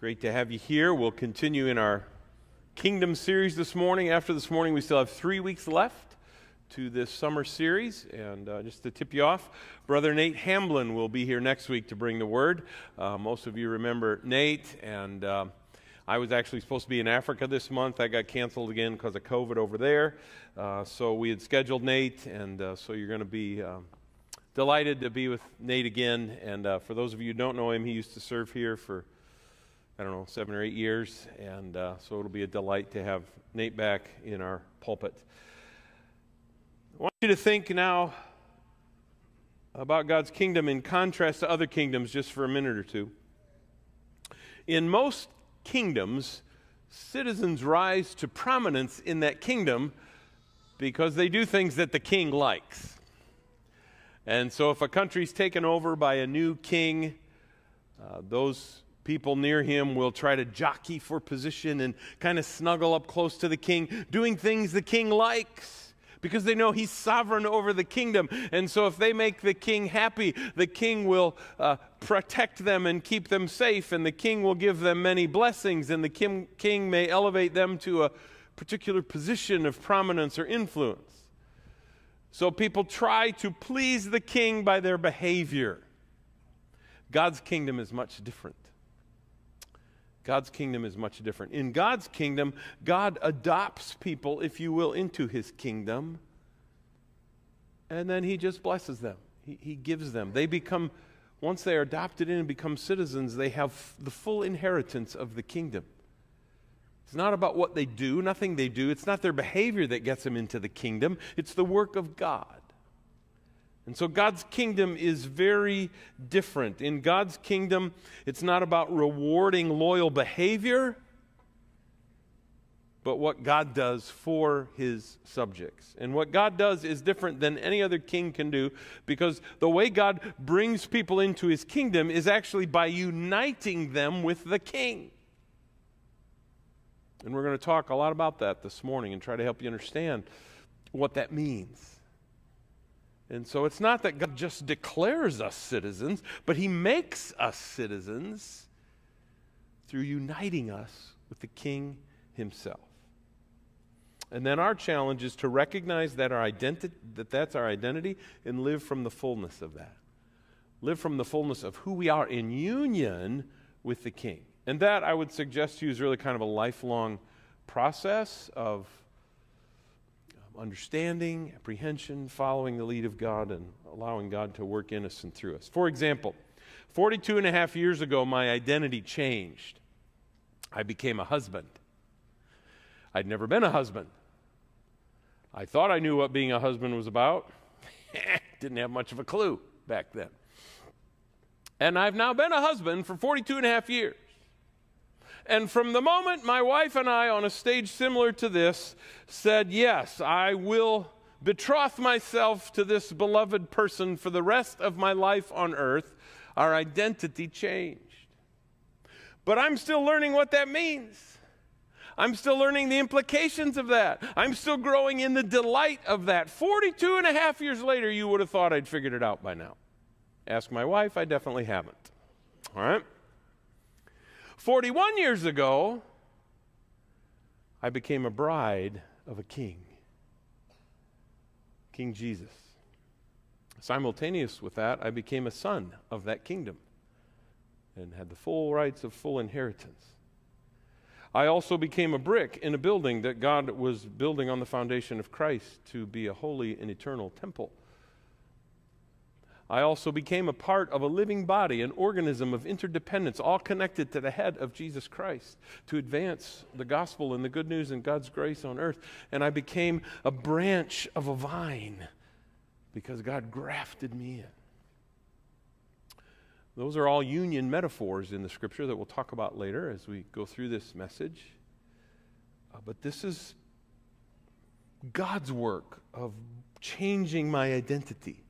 Great to have you here. We'll continue in our Kingdom series this morning. After this morning, we still have three weeks left to this summer series. And uh, just to tip you off, Brother Nate Hamblin will be here next week to bring the word. Uh, most of you remember Nate, and uh, I was actually supposed to be in Africa this month. I got canceled again because of COVID over there. Uh, so we had scheduled Nate, and uh, so you're going to be. Um, delighted to be with Nate again. And uh, for those of you who don't know him, he used to serve here for I don't know, seven or eight years. And uh, so it'll be a delight to have Nate back in our pulpit. I want you to think now about God's kingdom in contrast to other kingdoms just for a minute or two. In most kingdoms, citizens rise to prominence in that kingdom because they do things that the king likes. And so if a country's taken over by a new king, uh, those people near him will try to jockey for position and kind of snuggle up close to the king, doing things the king likes because they know he's sovereign over the kingdom. And so, if they make the king happy, the king will uh, protect them and keep them safe, and the king will give them many blessings, and the king, king may elevate them to a particular position of prominence or influence. So, people try to please the king by their behavior. God's kingdom is much different. God's kingdom is much different. In God's kingdom, God adopts people, if you will, into his kingdom, and then he just blesses them. He, he gives them. They become, once they are adopted in and become citizens, they have the full inheritance of the kingdom. It's not about what they do, nothing they do. It's not their behavior that gets them into the kingdom, it's the work of God. And so God's kingdom is very different. In God's kingdom, it's not about rewarding loyal behavior, but what God does for his subjects. And what God does is different than any other king can do because the way God brings people into his kingdom is actually by uniting them with the king. And we're going to talk a lot about that this morning and try to help you understand what that means. And so it's not that God just declares us citizens, but He makes us citizens through uniting us with the King Himself. And then our challenge is to recognize that, our identi- that that's our identity and live from the fullness of that. Live from the fullness of who we are in union with the King. And that, I would suggest to you, is really kind of a lifelong process of understanding, apprehension, following the lead of God, and allowing God to work in us and through us. For example, 42 and a half years ago, my identity changed. I became a husband. I'd never been a husband. I thought I knew what being a husband was about. Didn't have much of a clue back then. And I've now been a husband for 42 and a half years. And from the moment my wife and I, on a stage similar to this, said, Yes, I will betroth myself to this beloved person for the rest of my life on earth, our identity changed. But I'm still learning what that means. I'm still learning the implications of that. I'm still growing in the delight of that. 42 and a half years later, you would have thought I'd figured it out by now. Ask my wife, I definitely haven't. All right? 41 years ago, I became a bride of a king, King Jesus. Simultaneous with that, I became a son of that kingdom and had the full rights of full inheritance. I also became a brick in a building that God was building on the foundation of Christ to be a holy and eternal temple I also became a part of a living body, an organism of interdependence, all connected to the head of Jesus Christ to advance the gospel and the good news and God's grace on earth. And I became a branch of a vine because God grafted me in. Those are all union metaphors in the scripture that we'll talk about later as we go through this message. Uh, but this is God's work of changing my identity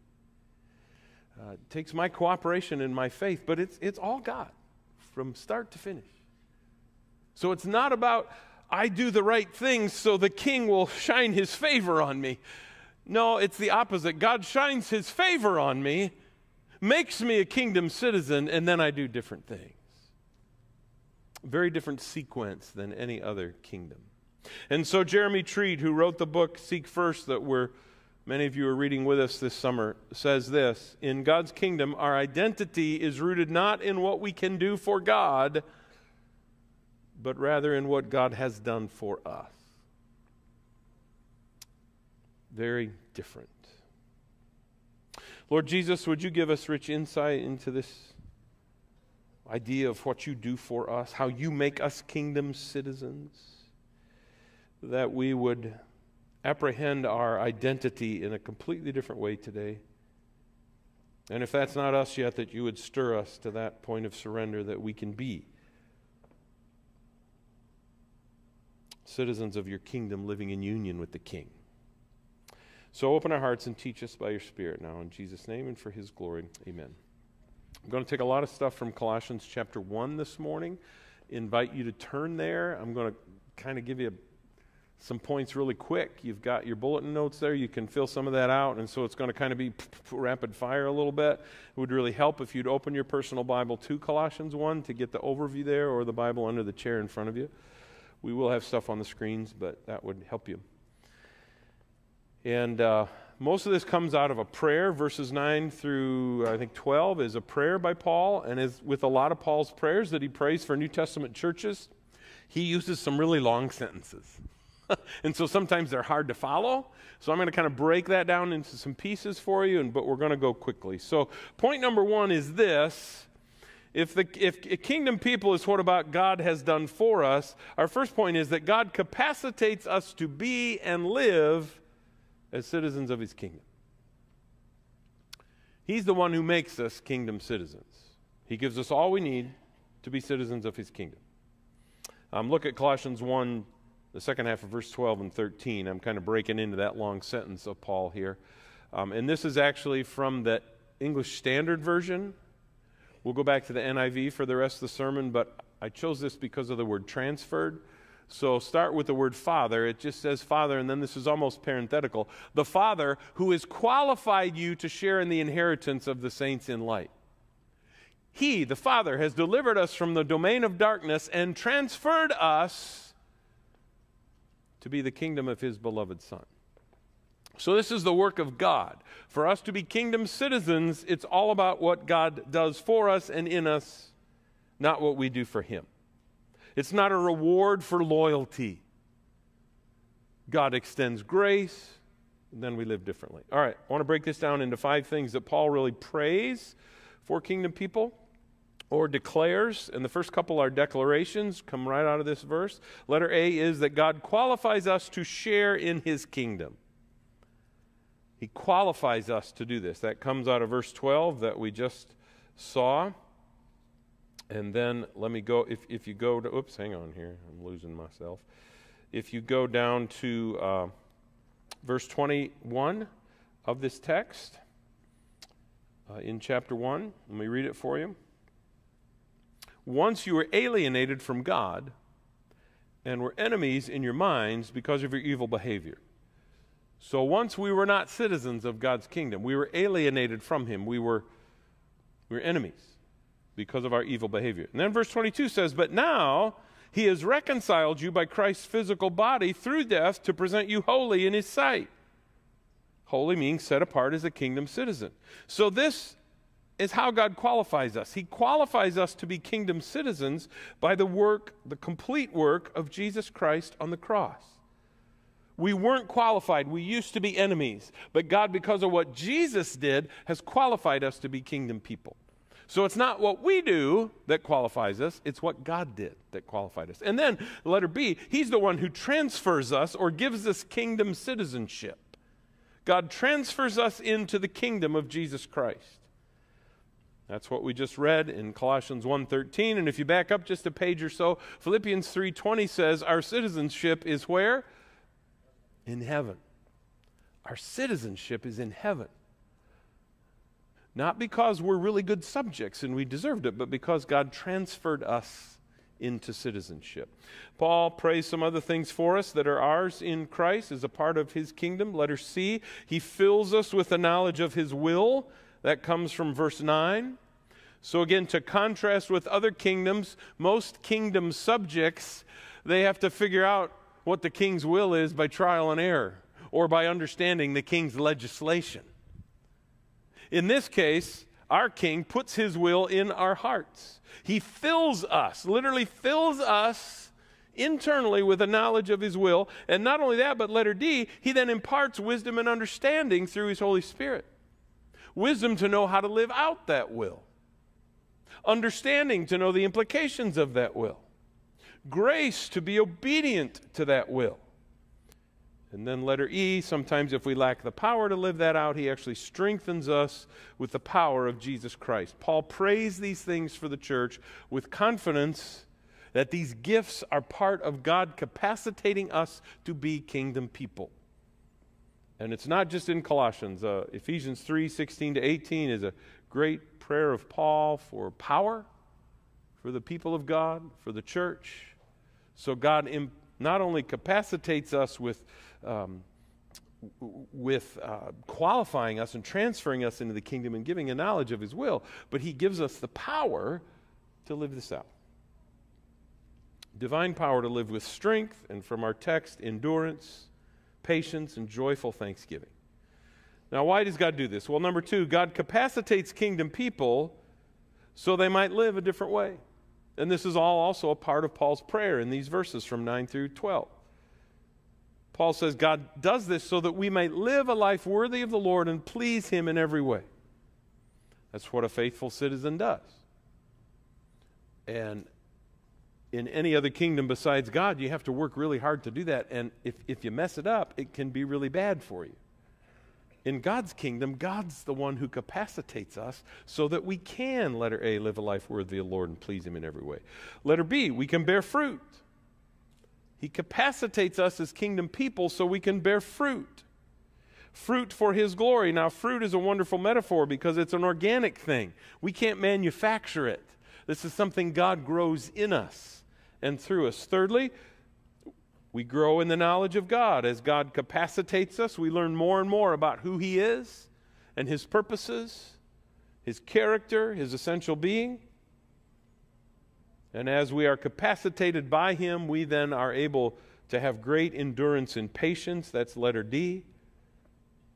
uh, it takes my cooperation and my faith, but it's, it's all God from start to finish. So it's not about I do the right things so the king will shine his favor on me. No, it's the opposite. God shines his favor on me, makes me a kingdom citizen, and then I do different things. very different sequence than any other kingdom. And so, Jeremy Treat, who wrote the book Seek First, that we're, many of you are reading with us this summer, says this In God's kingdom, our identity is rooted not in what we can do for God, but rather in what God has done for us. Very different. Lord Jesus, would you give us rich insight into this idea of what you do for us, how you make us kingdom citizens, that we would apprehend our identity in a completely different way today. And if that's not us yet, that you would stir us to that point of surrender that we can be citizens of your kingdom living in union with the King. So open our hearts and teach us by your Spirit now. In Jesus' name and for his glory, amen. I'm going to take a lot of stuff from Colossians chapter 1 this morning, invite you to turn there. I'm going to kind of give you some points really quick. You've got your bulletin notes there. You can fill some of that out. And so it's going to kind of be rapid fire a little bit. It would really help if you'd open your personal Bible to Colossians 1 to get the overview there or the Bible under the chair in front of you. We will have stuff on the screens, but that would help you. And uh, most of this comes out of a prayer. Verses 9 through, I think, 12 is a prayer by Paul. And with a lot of Paul's prayers that he prays for New Testament churches, he uses some really long sentences. and so sometimes they're hard to follow. So I'm going to kind of break that down into some pieces for you, and, but we're going to go quickly. So, point number one is this. If, the, if kingdom people is what about God has done for us, our first point is that God capacitates us to be and live as citizens of his kingdom. He's the one who makes us kingdom citizens. He gives us all we need to be citizens of his kingdom. Um, look at Colossians 1, the second half of verse 12 and 13. I'm kind of breaking into that long sentence of Paul here. Um, and this is actually from the English Standard Version. We'll go back to the NIV for the rest of the sermon, but I chose this because of the word transferred. So start with the word Father. It just says Father, and then this is almost parenthetical. The Father who has qualified you to share in the inheritance of the saints in light. He, the Father, has delivered us from the domain of darkness and transferred us to be the kingdom of His beloved Son. So, this is the work of God. For us to be kingdom citizens, it's all about what God does for us and in us, not what we do for Him. It's not a reward for loyalty. God extends grace, then we live differently. All right, I want to break this down into five things that Paul really prays for kingdom people or declares. And the first couple are declarations, come right out of this verse. Letter A is that God qualifies us to share in his kingdom. He qualifies us to do this. That comes out of verse 12 that we just saw. And then let me go, if, if you go to, oops, hang on here, I'm losing myself. If you go down to uh, verse 21 of this text uh, in chapter 1, let me read it for you. Once you were alienated from God and were enemies in your minds because of your evil behavior. So once we were not citizens of God's kingdom, we were alienated from Him, we were, we were enemies because of our evil behavior. And then verse 22 says, But now he has reconciled you by Christ's physical body through death to present you holy in his sight. Holy means set apart as a kingdom citizen. So this is how God qualifies us. He qualifies us to be kingdom citizens by the work, the complete work of Jesus Christ on the cross. We weren't qualified. We used to be enemies. But God, because of what Jesus did, has qualified us to be kingdom people. So it's not what we do that qualifies us, it's what God did that qualified us. And then, letter B, He's the one who transfers us or gives us kingdom citizenship. God transfers us into the kingdom of Jesus Christ. That's what we just read in Colossians 1:13 and if you back up just a page or so Philippians 3:20 says our citizenship is where? In heaven. Our citizenship is in heaven. Not because we're really good subjects and we deserved it, but because God transferred us into citizenship. Paul prays some other things for us that are ours in Christ as a part of his kingdom. Letter C, he fills us with the knowledge of his will. That comes from verse 9. So, again, to contrast with other kingdoms, most kingdom subjects, they have to figure out what the king's will is by trial and error or by understanding the king's legislation. In this case, our king puts his will in our hearts. He fills us, literally fills us internally with a knowledge of his will. And not only that, but letter D, he then imparts wisdom and understanding through his Holy Spirit. Wisdom to know how to live out that will understanding to know the implications of that will, grace to be obedient to that will. And then letter E, sometimes if we lack the power to live that out, he actually strengthens us with the power of Jesus Christ. Paul prays these things for the church with confidence that these gifts are part of God capacitating us to be kingdom people. And it's not just in Colossians. Uh, Ephesians 3 16 to 18 is a great prayer of Paul for power for the people of God, for the church. So God not only capacitates us with, um, with uh, qualifying us and transferring us into the kingdom and giving a knowledge of His will, but He gives us the power to live this out. Divine power to live with strength, and from our text, endurance, patience, and joyful thanksgiving. Now, why does God do this? Well, number two, God capacitates kingdom people so they might live a different way. And this is all also a part of Paul's prayer in these verses from 9 through 12. Paul says God does this so that we might live a life worthy of the Lord and please Him in every way. That's what a faithful citizen does. And in any other kingdom besides God, you have to work really hard to do that. And if, if you mess it up, it can be really bad for you in God's kingdom, God's the one who capacitates us so that we can, letter A, live a life worthy of the Lord and please Him in every way. Letter B, we can bear fruit. He capacitates us as kingdom people so we can bear fruit. Fruit for His glory. Now, fruit is a wonderful metaphor because it's an organic thing. We can't manufacture it. This is something God grows in us and through us. Thirdly, we grow in the knowledge of God. As God capacitates us, we learn more and more about who He is and His purposes, His character, His essential being. And as we are capacitated by Him, we then are able to have great endurance and patience. That's letter D.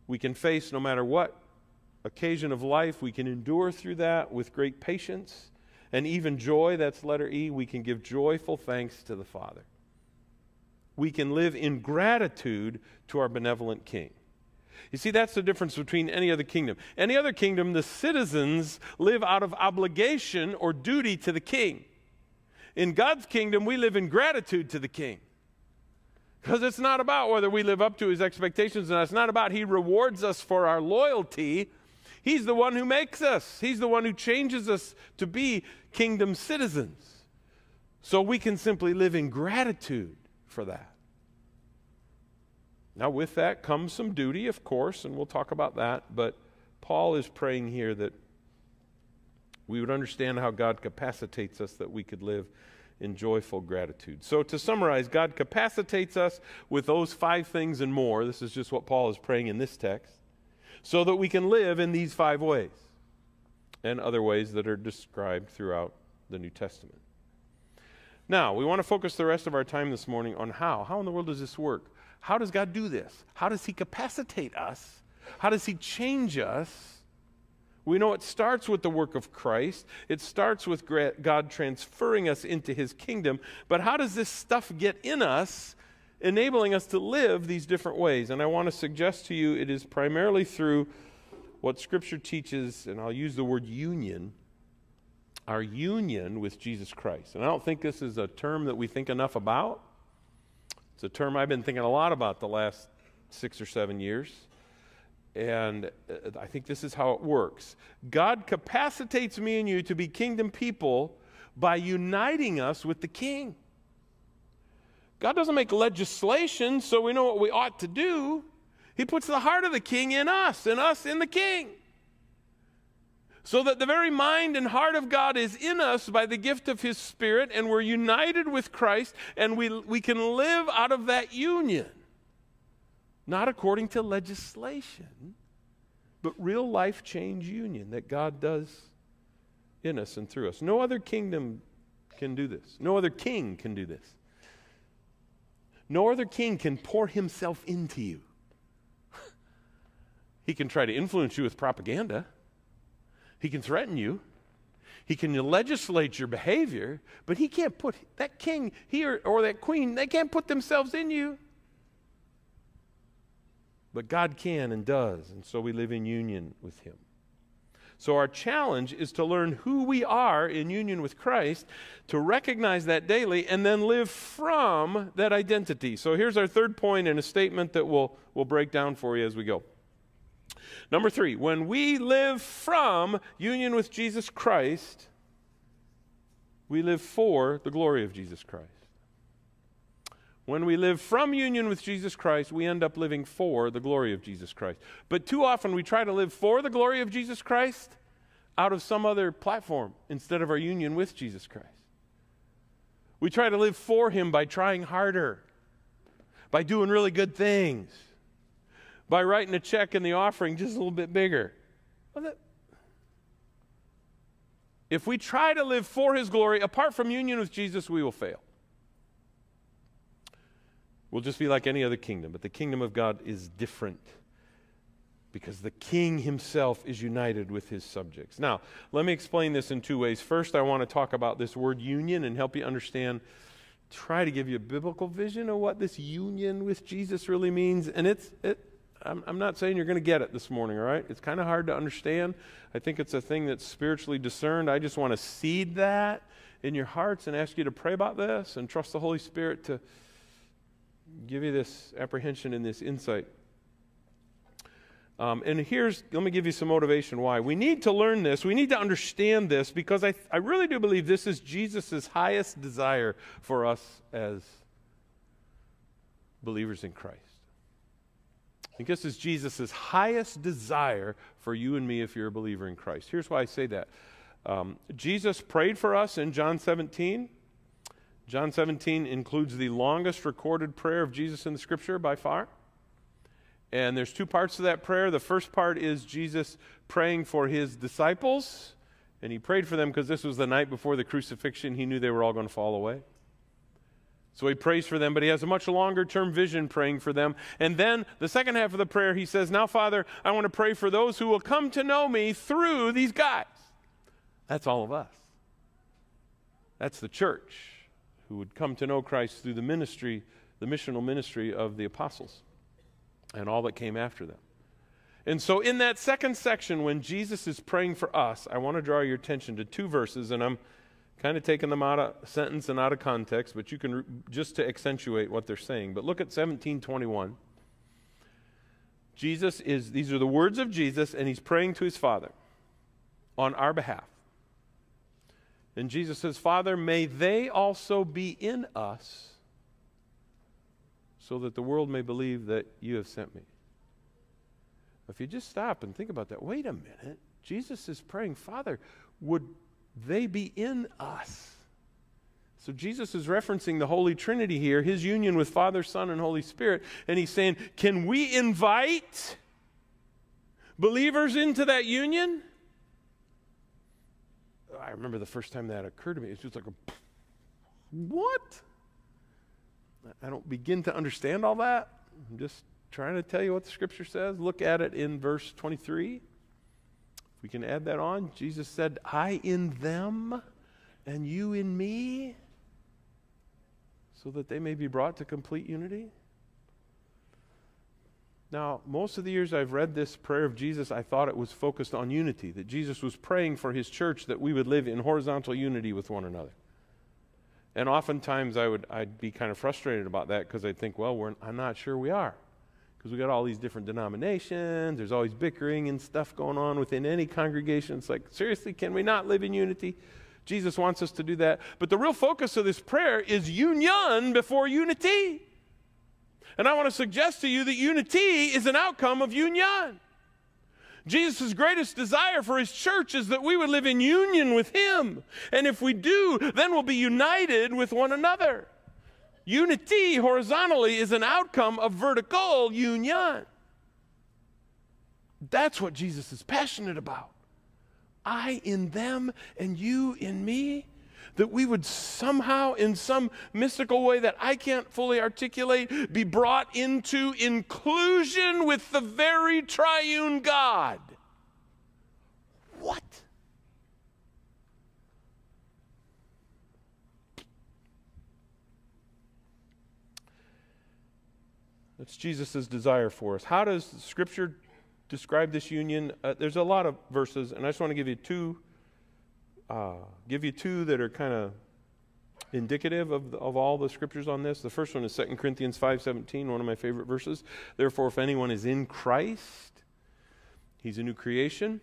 We can face no matter what occasion of life, we can endure through that with great patience. And even joy, that's letter E, we can give joyful thanks to the Father we can live in gratitude to our benevolent king. You see, that's the difference between any other kingdom. Any other kingdom, the citizens live out of obligation or duty to the king. In God's kingdom, we live in gratitude to the king. Because it's not about whether we live up to his expectations, and it's not about he rewards us for our loyalty. He's the one who makes us, he's the one who changes us to be kingdom citizens. So we can simply live in gratitude for that. Now, with that comes some duty, of course, and we'll talk about that, but Paul is praying here that we would understand how God capacitates us that we could live in joyful gratitude. So, to summarize, God capacitates us with those five things and more. This is just what Paul is praying in this text, so that we can live in these five ways and other ways that are described throughout the New Testament. Now, we want to focus the rest of our time this morning on how. How in the world does this work? How does God do this? How does He capacitate us? How does He change us? We know it starts with the work of Christ. It starts with God transferring us into His kingdom. But how does this stuff get in us, enabling us to live these different ways? And I want to suggest to you it is primarily through what Scripture teaches, and I'll use the word union our union with Jesus Christ. And I don't think this is a term that we think enough about. It's a term I've been thinking a lot about the last six or seven years. And uh, I think this is how it works God capacitates me and you to be kingdom people by uniting us with the king. God doesn't make legislation so we know what we ought to do. He puts the heart of the king in us and us in the king so that the very mind and heart of God is in us by the gift of His Spirit, and we're united with Christ, and we, we can live out of that union. Not according to legislation, but real life change union that God does in us and through us. No other kingdom can do this. No other king can do this. No other king can pour himself into you. he can try to influence you with propaganda, he can threaten you. He can legislate your behavior, but he can't put that king here or that queen, they can't put themselves in you. But God can and does, and so we live in union with him. So, our challenge is to learn who we are in union with Christ, to recognize that daily, and then live from that identity. So, here's our third point in a statement that we'll, we'll break down for you as we go. Number three, when we live from union with Jesus Christ, we live for the glory of Jesus Christ. When we live from union with Jesus Christ, we end up living for the glory of Jesus Christ. But too often we try to live for the glory of Jesus Christ out of some other platform instead of our union with Jesus Christ. We try to live for Him by trying harder, by doing really good things, by writing a check in the offering just a little bit bigger. If we try to live for His glory apart from union with Jesus, we will fail. We'll just be like any other kingdom, but the kingdom of God is different because the king himself is united with his subjects. Now, let me explain this in two ways. First, I want to talk about this word union and help you understand, try to give you a biblical vision of what this union with Jesus really means. And it's, it, I'm, I'm not saying you're going to get it this morning, all right? It's kind of hard to understand. I think it's a thing that's spiritually discerned. I just want to seed that in your hearts and ask you to pray about this and trust the Holy Spirit to give you this apprehension and this insight. Um, and here's, let me give you some motivation why. We need to learn this. We need to understand this because I, I really do believe this is Jesus' highest desire for us as believers in Christ. I think this is Jesus' highest desire for you and me if you're a believer in Christ. Here's why I say that. Um, Jesus prayed for us in John 17. John 17 includes the longest recorded prayer of Jesus in the scripture by far. And there's two parts to that prayer. The first part is Jesus praying for his disciples, and he prayed for them because this was the night before the crucifixion. He knew they were all going to fall away. So he prays for them, but he has a much longer term vision praying for them. And then the second half of the prayer, he says, Now, Father, I want to pray for those who will come to know me through these guys. That's all of us. That's the church who would come to know Christ through the ministry, the missional ministry of the apostles and all that came after them. And so, in that second section, when Jesus is praying for us, I want to draw your attention to two verses, and I'm kind of taking them out of sentence and out of context, but you can just to accentuate what they're saying. But look at 1721. Jesus is, these are the words of Jesus, and he's praying to his Father on our behalf. And Jesus says, Father, may they also be in us so that the world may believe that you have sent me. If you just stop and think about that, wait a minute. Jesus is praying, Father, would they be in us? So Jesus is referencing the Holy Trinity here, his union with Father, Son, and Holy Spirit. And he's saying, Can we invite believers into that union? I remember the first time that occurred to me. It's just like a, what? I don't begin to understand all that. I'm just trying to tell you what the scripture says. Look at it in verse 23. If we can add that on, Jesus said, I in them and you in me, so that they may be brought to complete unity. Now, most of the years I've read this prayer of Jesus, I thought it was focused on unity, that Jesus was praying for his church that we would live in horizontal unity with one another. And oftentimes I would I'd be kind of frustrated about that because I'd think, well, I'm not sure we are. Because we got all these different denominations, there's always bickering and stuff going on within any congregation. It's like, seriously, can we not live in unity? Jesus wants us to do that. But the real focus of this prayer is union before unity. And I want to suggest to you that unity is an outcome of union. Jesus' greatest desire for his church is that we would live in union with him. And if we do, then we'll be united with one another. Unity horizontally is an outcome of vertical union. That's what Jesus is passionate about. I in them and you in me? That we would somehow, in some mystical way that I can't fully articulate, be brought into inclusion with the very triune God. What? That's Jesus' desire for us. How does Scripture describe this union? Uh, there's a lot of verses, and I just want to give you two. Uh, give you two that are kind of indicative of, of all the scriptures on this. The first one is 2 Corinthians 5:17, one of my favorite verses. Therefore, if anyone is in Christ, he's a new creation.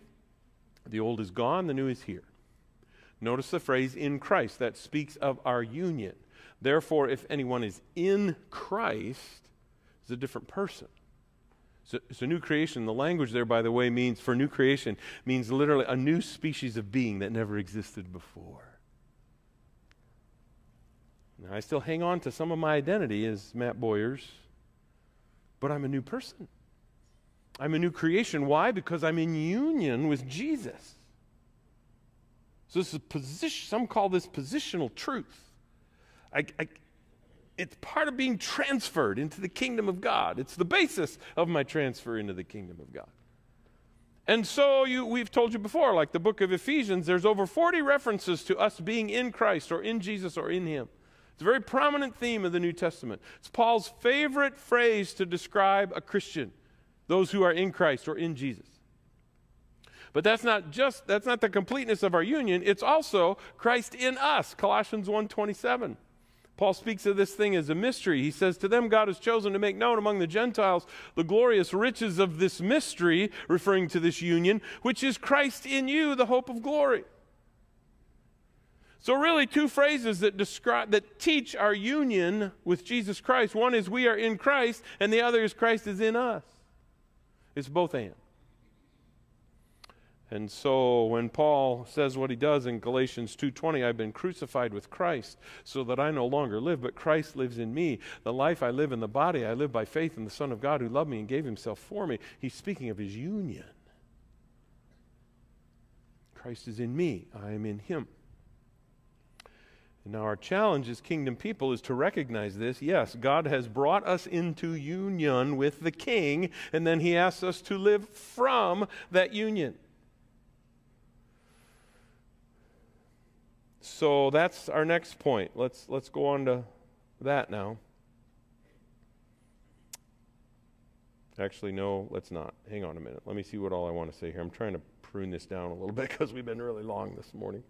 The old is gone, the new is here. Notice the phrase in Christ that speaks of our union. Therefore, if anyone is in Christ, is a different person. So, so, new creation, the language there, by the way, means for new creation, means literally a new species of being that never existed before. Now, I still hang on to some of my identity as Matt Boyers, but I'm a new person. I'm a new creation. Why? Because I'm in union with Jesus. So this is position. Some call this positional truth. I, I, it's part of being transferred into the kingdom of God. It's the basis of my transfer into the kingdom of God. And so you, we've told you before, like the book of Ephesians, there's over 40 references to us being in Christ or in Jesus or in Him. It's a very prominent theme of the New Testament. It's Paul's favorite phrase to describe a Christian, those who are in Christ or in Jesus. But that's not just that's not the completeness of our union, it's also Christ in us, Colossians 1:27. Paul speaks of this thing as a mystery. He says, To them God has chosen to make known among the Gentiles the glorious riches of this mystery, referring to this union, which is Christ in you, the hope of glory. So, really, two phrases that describe that teach our union with Jesus Christ. One is we are in Christ, and the other is Christ is in us. It's both and. And so when Paul says what he does in Galatians 2:20, I've been crucified with Christ so that I no longer live, but Christ lives in me. The life I live in the body, I live by faith in the Son of God who loved me and gave himself for me. He's speaking of his union. Christ is in me, I am in him. And now our challenge as kingdom people is to recognize this. Yes, God has brought us into union with the king, and then he asks us to live from that union. So that's our next point. Let's, let's go on to that now. Actually, no, let's not. Hang on a minute. Let me see what all I want to say here. I'm trying to prune this down a little bit because we've been really long this morning.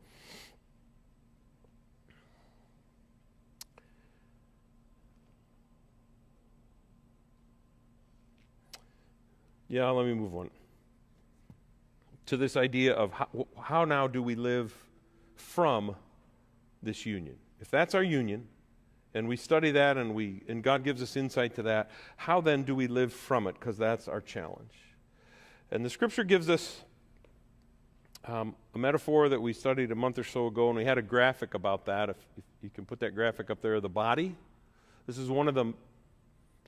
Yeah, let me move on to this idea of how, how now do we live from this union. If that's our union, and we study that and, we, and God gives us insight to that, how then do we live from it? Because that's our challenge. And the scripture gives us um, a metaphor that we studied a month or so ago, and we had a graphic about that. If, if you can put that graphic up there, of the body. This is one of the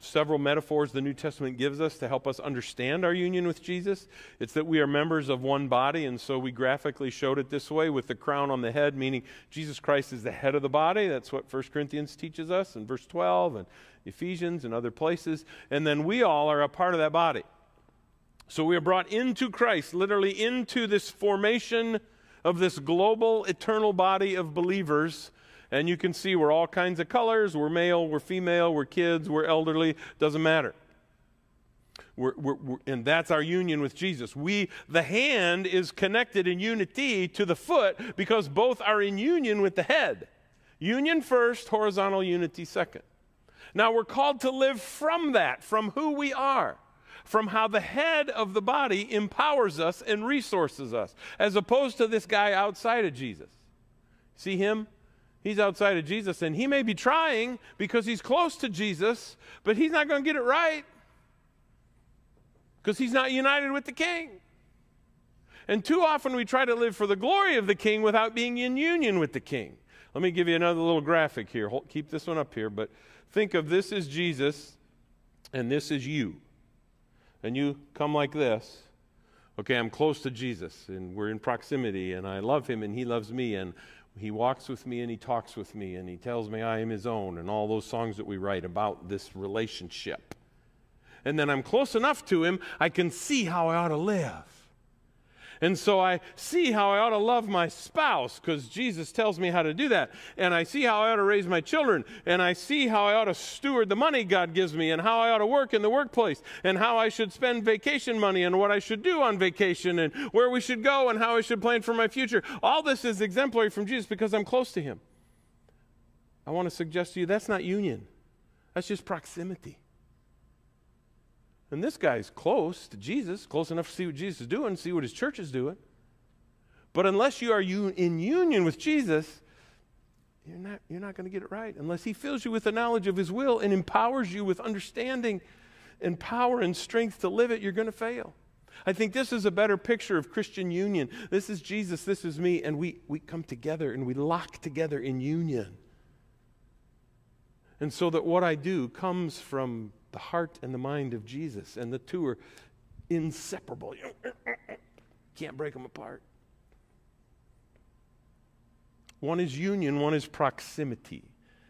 several metaphors the New Testament gives us to help us understand our union with Jesus. It's that we are members of one body, and so we graphically showed it this way with the crown on the head, meaning Jesus Christ is the head of the body. That's what 1 Corinthians teaches us in verse 12 and Ephesians and other places. And then we all are a part of that body. So we are brought into Christ, literally into this formation of this global, eternal body of believers and you can see we're all kinds of colors. We're male, we're female, we're kids, we're elderly, doesn't matter. We're, we're, we're, and that's our union with Jesus. We, the hand, is connected in unity to the foot because both are in union with the head. Union first, horizontal unity second. Now we're called to live from that, from who we are, from how the head of the body empowers us and resources us, as opposed to this guy outside of Jesus. See him? He's outside of Jesus, and he may be trying because he's close to Jesus, but he's not going to get it right because he's not united with the king. And too often we try to live for the glory of the king without being in union with the king. Let me give you another little graphic here. Hold, keep this one up here, but think of this is Jesus and this is you. And you come like this. Okay, I'm close to Jesus and we're in proximity and I love him and he loves me and he walks with me and he talks with me and he tells me I am his own and all those songs that we write about this relationship. And then I'm close enough to him, I can see how I ought to live. And so I see how I ought to love my spouse because Jesus tells me how to do that. And I see how I ought to raise my children. And I see how I ought to steward the money God gives me and how I ought to work in the workplace and how I should spend vacation money and what I should do on vacation and where we should go and how I should plan for my future. All this is exemplary from Jesus because I'm close to Him. I want to suggest to you that's not union, that's just proximity. And this guy's close to Jesus, close enough to see what Jesus is doing, see what his church is doing. But unless you are in union with Jesus, you're not, you're not going to get it right. Unless he fills you with the knowledge of his will and empowers you with understanding and power and strength to live it, you're going to fail. I think this is a better picture of Christian union. This is Jesus, this is me, and we, we come together and we lock together in union. And so that what I do comes from the heart and the mind of Jesus, and the two are inseparable. You uh, uh, uh, can't break them apart. One is union, one is proximity.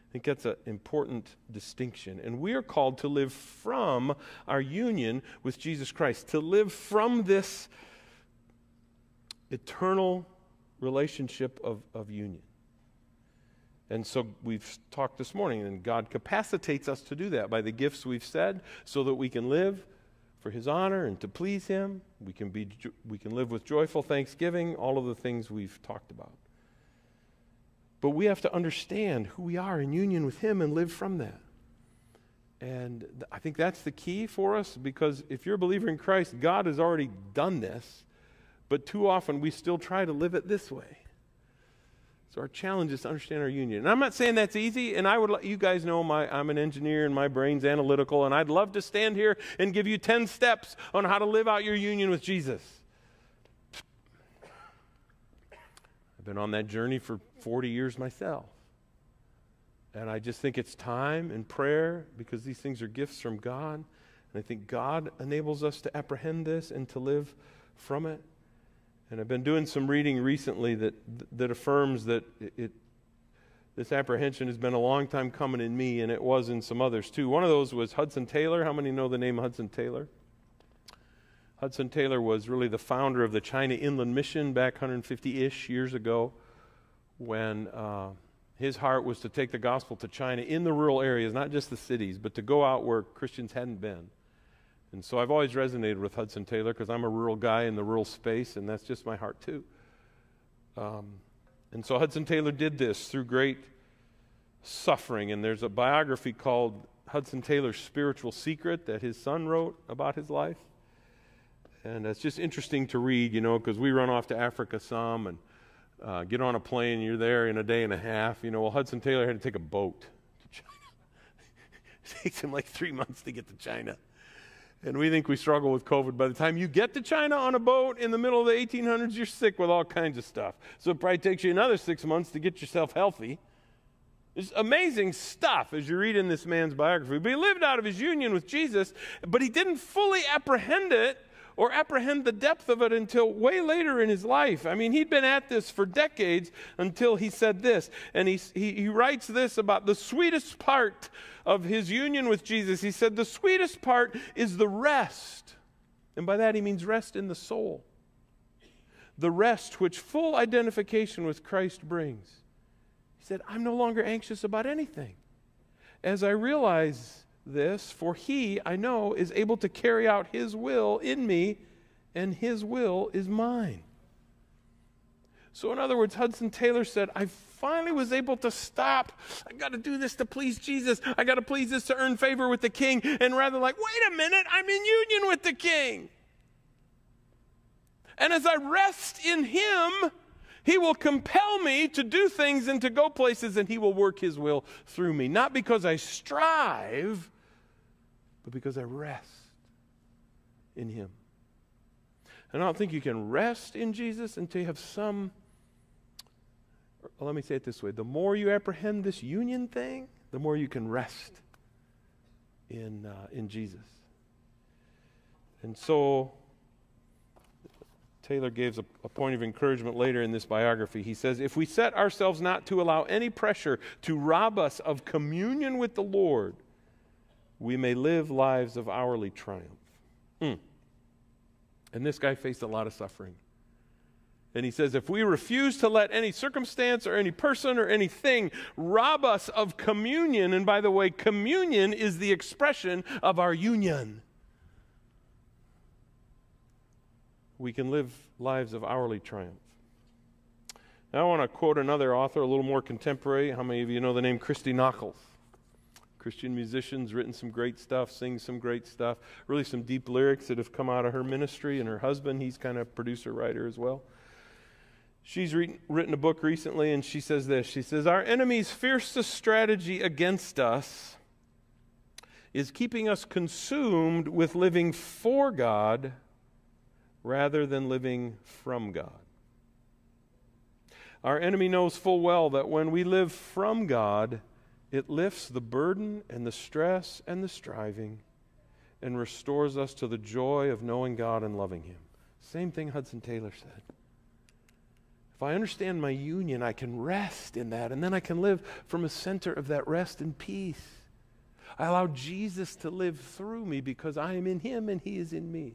I think that's an important distinction. And we are called to live from our union with Jesus Christ, to live from this eternal relationship of, of union. And so we've talked this morning, and God capacitates us to do that by the gifts we've said so that we can live for His honor and to please Him. We can, be, we can live with joyful thanksgiving, all of the things we've talked about. But we have to understand who we are in union with Him and live from that. And I think that's the key for us because if you're a believer in Christ, God has already done this, but too often we still try to live it this way. So our challenge is to understand our union. And I'm not saying that's easy, and I would let you guys know my, I'm an engineer and my brain's analytical, and I'd love to stand here and give you 10 steps on how to live out your union with Jesus. I've been on that journey for 40 years myself. And I just think it's time and prayer because these things are gifts from God. And I think God enables us to apprehend this and to live from it. And I've been doing some reading recently that, that affirms that it, it, this apprehension has been a long time coming in me, and it was in some others too. One of those was Hudson Taylor. How many know the name Hudson Taylor? Hudson Taylor was really the founder of the China Inland Mission back 150 ish years ago when uh, his heart was to take the gospel to China in the rural areas, not just the cities, but to go out where Christians hadn't been. And so I've always resonated with Hudson Taylor because I'm a rural guy in the rural space, and that's just my heart too. Um, and so Hudson Taylor did this through great suffering. And there's a biography called Hudson Taylor's Spiritual Secret that his son wrote about his life. And it's just interesting to read, you know, because we run off to Africa some and uh, get on a plane, you're there in a day and a half. You know, well, Hudson Taylor had to take a boat to China. it takes him like three months to get to China. And we think we struggle with COVID. By the time you get to China on a boat in the middle of the 1800s, you're sick with all kinds of stuff. So it probably takes you another six months to get yourself healthy. It's amazing stuff as you read in this man's biography. But he lived out of his union with Jesus, but he didn't fully apprehend it or apprehend the depth of it until way later in his life. I mean, he'd been at this for decades until he said this. And he, he, he writes this about the sweetest part of his union with Jesus. He said, The sweetest part is the rest. And by that he means rest in the soul. The rest which full identification with Christ brings. He said, I'm no longer anxious about anything. As I realize this, for he, I know, is able to carry out his will in me, and his will is mine. So, in other words, Hudson Taylor said, I finally was able to stop. I got to do this to please Jesus. I got to please this to earn favor with the king. And rather, like, wait a minute, I'm in union with the king. And as I rest in him, he will compel me to do things and to go places, and He will work His will through me. Not because I strive, but because I rest in Him. And I don't think you can rest in Jesus until you have some. Let me say it this way the more you apprehend this union thing, the more you can rest in, uh, in Jesus. And so, Taylor gives a, a, point of encouragement later in this biography. He says, If we set ourselves not to allow any pressure to rob us of communion with the Lord, we may live lives of hourly triumph. Mm. And this guy faced a lot of suffering. And he says, if we refuse to let any circumstance or any person or anything rob us of communion, and by the way, communion is the expression of our union, we can live lives of hourly triumph. Now, I want to quote another author, a little more contemporary. How many of you know the name Christy Nockels? Christian musicians, written some great stuff, sings some great stuff. Really, some deep lyrics that have come out of her ministry. And her husband, he's kind of producer writer as well. She's re- written a book recently, and she says this She says, Our enemy's fiercest strategy against us is keeping us consumed with living for God rather than living from God. Our enemy knows full well that when we live from God, it lifts the burden and the stress and the striving and restores us to the joy of knowing God and loving Him. Same thing Hudson Taylor said. If I understand my union, I can rest in that, and then I can live from a center of that rest and peace. I allow Jesus to live through me because I am in him and he is in me.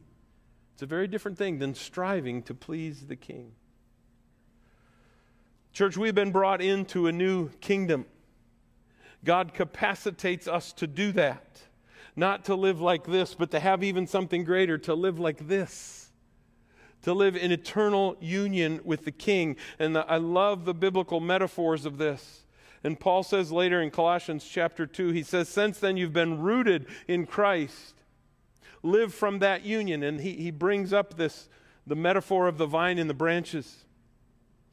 It's a very different thing than striving to please the king. Church, we've been brought into a new kingdom. God capacitates us to do that. Not to live like this, but to have even something greater, to live like this to live in eternal union with the King. And I love the biblical metaphors of this. And Paul says later in Colossians chapter 2, he says, Since then you've been rooted in Christ. Live from that union. And he, he brings up this, the metaphor of the vine and the branches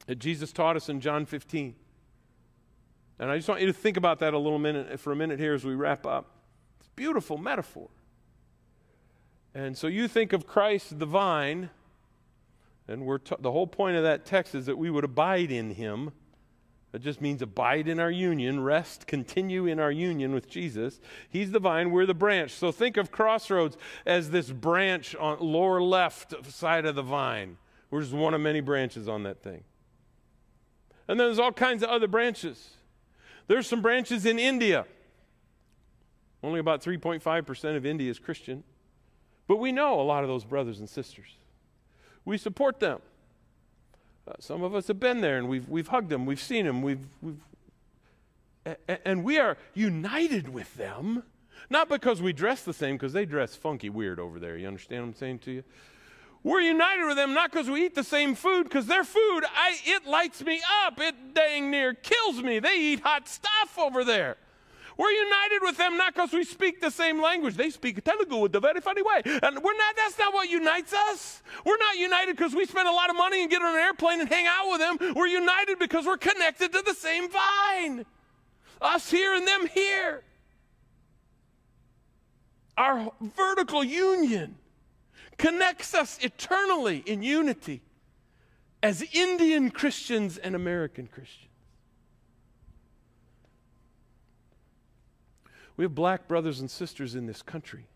that Jesus taught us in John 15. And I just want you to think about that a little minute for a minute here as we wrap up. It's a beautiful metaphor. And so you think of Christ, the vine, and we're t- the whole point of that text is that we would abide in him. That just means abide in our union, rest, continue in our union with Jesus. He's the vine, we're the branch. So think of Crossroads as this branch on lower left side of the vine. We're just one of many branches on that thing. And then there's all kinds of other branches. There's some branches in India. Only about 3.5% of India is Christian. But we know a lot of those brothers and sisters we support them. Uh, some of us have been there and we've, we've hugged them, we've seen them, we've, we've a- and we are united with them, not because we dress the same, because they dress funky weird over there. You understand what I'm saying to you? We're united with them not because we eat the same food, because their food, I, it lights me up. It dang near kills me. They eat hot stuff over there. We're united with them not because we speak the same language. They speak Telugu with a very funny way. And we're not, that's not what unites us. We're not united because we spend a lot of money and get on an airplane and hang out with them. We're united because we're connected to the same vine. Us here and them here. Our vertical union connects us eternally in unity as Indian Christians and American Christians. We have black brothers and sisters in this country.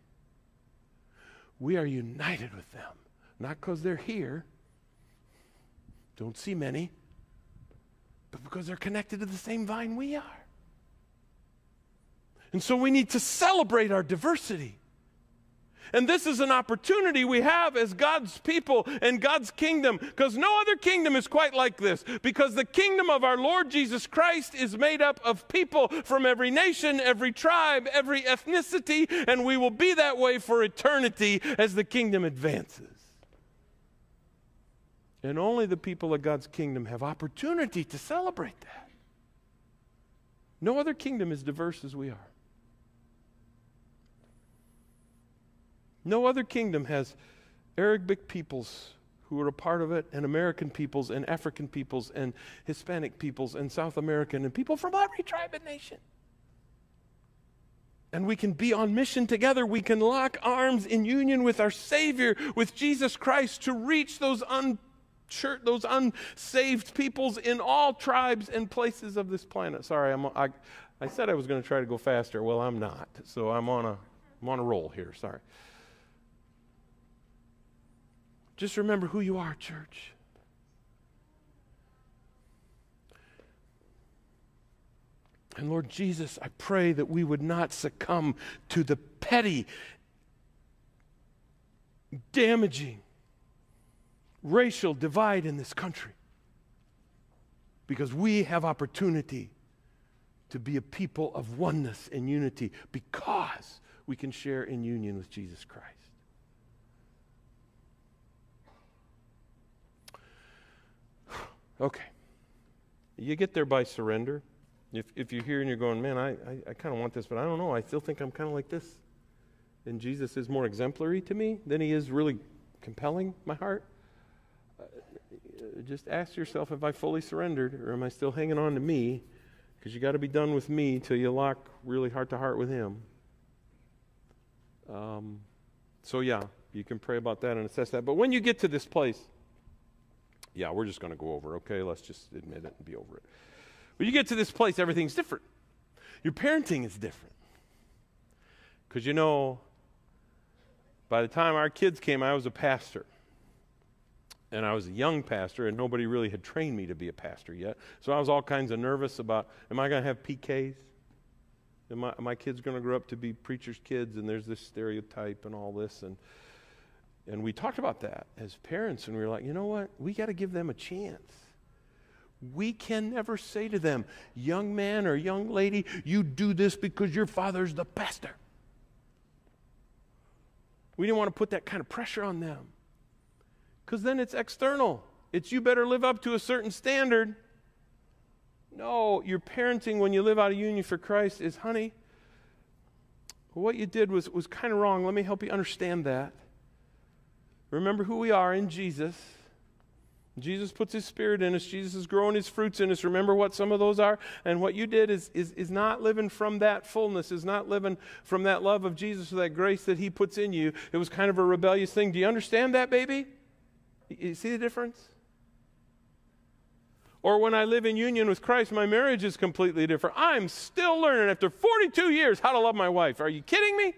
We are united with them, not because they're here, don't see many, but because they're connected to the same vine we are. And so we need to celebrate our diversity. And this is an opportunity we have as God's people and God's kingdom because no other kingdom is quite like this. Because the kingdom of our Lord Jesus Christ is made up of people from every nation, every tribe, every ethnicity, and we will be that way for eternity as the kingdom advances. And only the people of God's kingdom have opportunity to celebrate that. No other kingdom is diverse as we are. No other kingdom has Arabic peoples who are a part of it, and American peoples, and African peoples, and Hispanic peoples, and South American, and people from every tribe and nation. And we can be on mission together. We can lock arms in union with our Savior, with Jesus Christ, to reach those unchurched, those unsaved peoples in all tribes and places of this planet. Sorry, I'm, I, I said I was going to try to go faster. Well, I'm not. So I'm on a, I'm on a roll here. Sorry. Just remember who you are, church. And Lord Jesus, I pray that we would not succumb to the petty, damaging racial divide in this country. Because we have opportunity to be a people of oneness and unity because we can share in union with Jesus Christ. Okay. You get there by surrender. If, if you're here and you're going, man, I, I, I kind of want this, but I don't know. I still think I'm kind of like this. And Jesus is more exemplary to me than he is really compelling my heart. Uh, just ask yourself, have I fully surrendered or am I still hanging on to me? Because you got to be done with me till you lock really heart to heart with him. Um, so, yeah, you can pray about that and assess that. But when you get to this place, yeah, we're just going to go over, okay? Let's just admit it and be over it. When you get to this place, everything's different. Your parenting is different. Because you know, by the time our kids came, I was a pastor. And I was a young pastor, and nobody really had trained me to be a pastor yet. So I was all kinds of nervous about am I going to have PKs? Am, I, my kids going to grow up to be preachers' kids? And there's this stereotype and all this. And and we talked about that as parents, and we were like, you know what? We got to give them a chance. We can never say to them, young man or young lady, you do this because your father's the pastor. We didn't want to put that kind of pressure on them because then it's external. It's you better live up to a certain standard. No, your parenting when you live out of union for Christ is, honey, what you did was, was kind of wrong. Let me help you understand that. Remember who we are in Jesus. Jesus puts his spirit in us. Jesus is growing his fruits in us. Remember what some of those are? And what you did is, is, is not living from that fullness, is not living from that love of Jesus or that grace that he puts in you. It was kind of a rebellious thing. Do you understand that, baby? You see the difference? Or when I live in union with Christ, my marriage is completely different. I'm still learning after 42 years how to love my wife. Are you kidding me?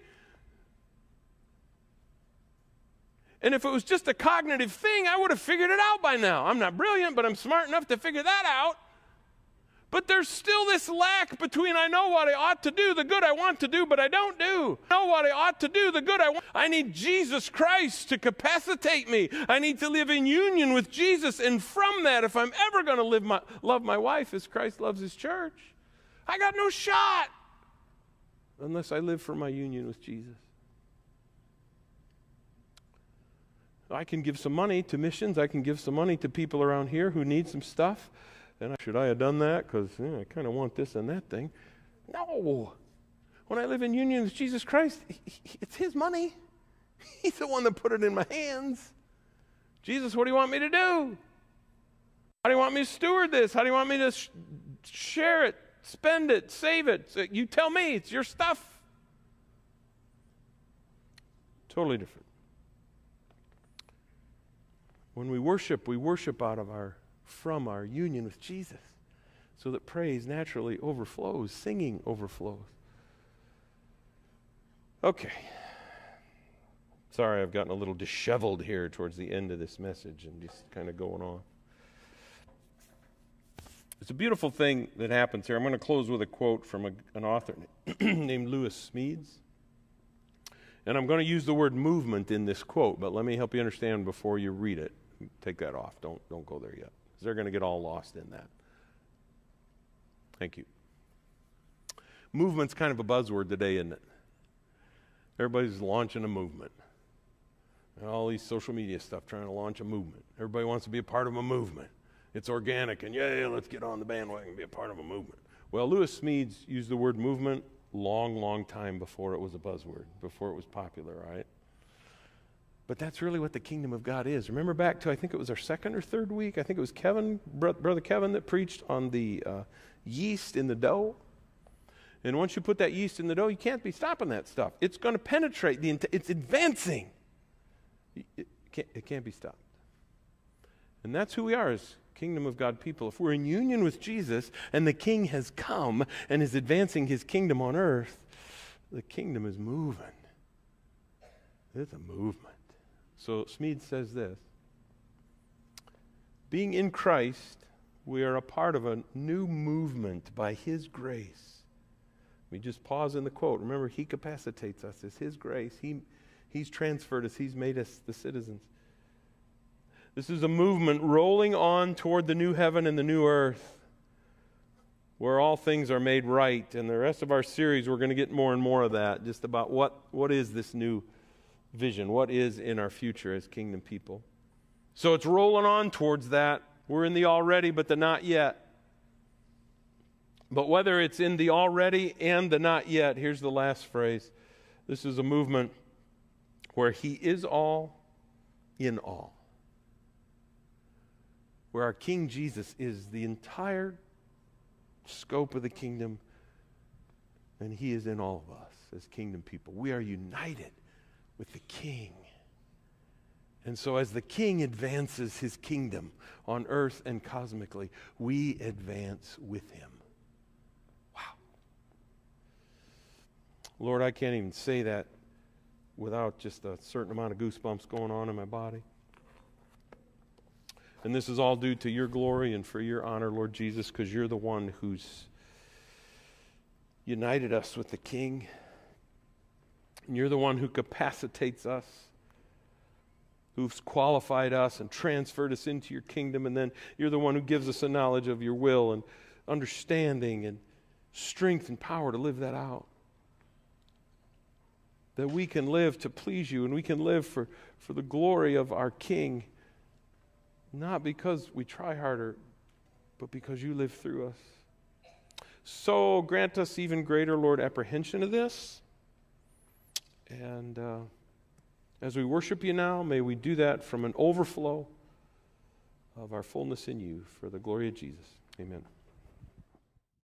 And if it was just a cognitive thing, I would have figured it out by now. I'm not brilliant, but I'm smart enough to figure that out. But there's still this lack between I know what I ought to do, the good I want to do, but I don't do. I know what I ought to do, the good I want. I need Jesus Christ to capacitate me. I need to live in union with Jesus. And from that, if I'm ever going to live my, love my wife as Christ loves his church, I got no shot unless I live for my union with Jesus. I can give some money to missions. I can give some money to people around here who need some stuff. And should I have done that? Because I kind of want this and that thing. No. When I live in union with Jesus Christ, it's His money. He's the one that put it in my hands. Jesus, what do you want me to do? How do you want me to steward this? How do you want me to sh- share it, spend it, save it? So you tell me. It's your stuff. Totally different. When we worship, we worship out of our from our union with Jesus. So that praise naturally overflows, singing overflows. Okay. Sorry, I've gotten a little disheveled here towards the end of this message and just kind of going on. It's a beautiful thing that happens here. I'm going to close with a quote from a, an author named Lewis Smedes. And I'm going to use the word movement in this quote, but let me help you understand before you read it take that off. Don't, don't go there yet. They're going to get all lost in that. Thank you. Movement's kind of a buzzword today, isn't it? Everybody's launching a movement. And all these social media stuff trying to launch a movement. Everybody wants to be a part of a movement. It's organic, and yay, let's get on the bandwagon and be a part of a movement. Well, Lewis Smedes used the word movement long, long time before it was a buzzword, before it was popular, right? But that's really what the kingdom of God is. Remember back to, I think it was our second or third week, I think it was Kevin, Brother Kevin, that preached on the uh, yeast in the dough. And once you put that yeast in the dough, you can't be stopping that stuff. It's going to penetrate, the, it's advancing. It can't, it can't be stopped. And that's who we are as kingdom of God people. If we're in union with Jesus and the king has come and is advancing his kingdom on earth, the kingdom is moving. It's a movement. So Smedes says this Being in Christ, we are a part of a new movement by His grace. We just pause in the quote. Remember, He capacitates us. It's His grace. He, he's transferred us, He's made us the citizens. This is a movement rolling on toward the new heaven and the new earth where all things are made right. And the rest of our series, we're going to get more and more of that, just about what, what is this new vision? What is in our future as kingdom people? So it's rolling on towards that. We're in the already, but the not yet. But whether it's in the already and the not yet, here's the last phrase. This is a movement where He is all in all. Where our King Jesus is the entire scope of the kingdom, and He is in all of us as kingdom people. We are united with the King. And so, as the King advances his kingdom on earth and cosmically, we advance with him. Wow. Lord, I can't even say that without just a certain amount of goosebumps going on in my body. And this is all due to your glory and for your honor, Lord Jesus, because you're the one who's united us with the King. And you're the one who capacitates us, who's qualified us and transferred us into your kingdom. And then you're the one who gives us a knowledge of your will and understanding and strength and power to live that out. That we can live to please you and we can live for, for the glory of our King not because we try harder, but because you live through us. So grant us even greater, Lord, apprehension of this. And uh, as we worship you now, may we do that from an overflow of our fullness in you for the glory of Jesus. Amen.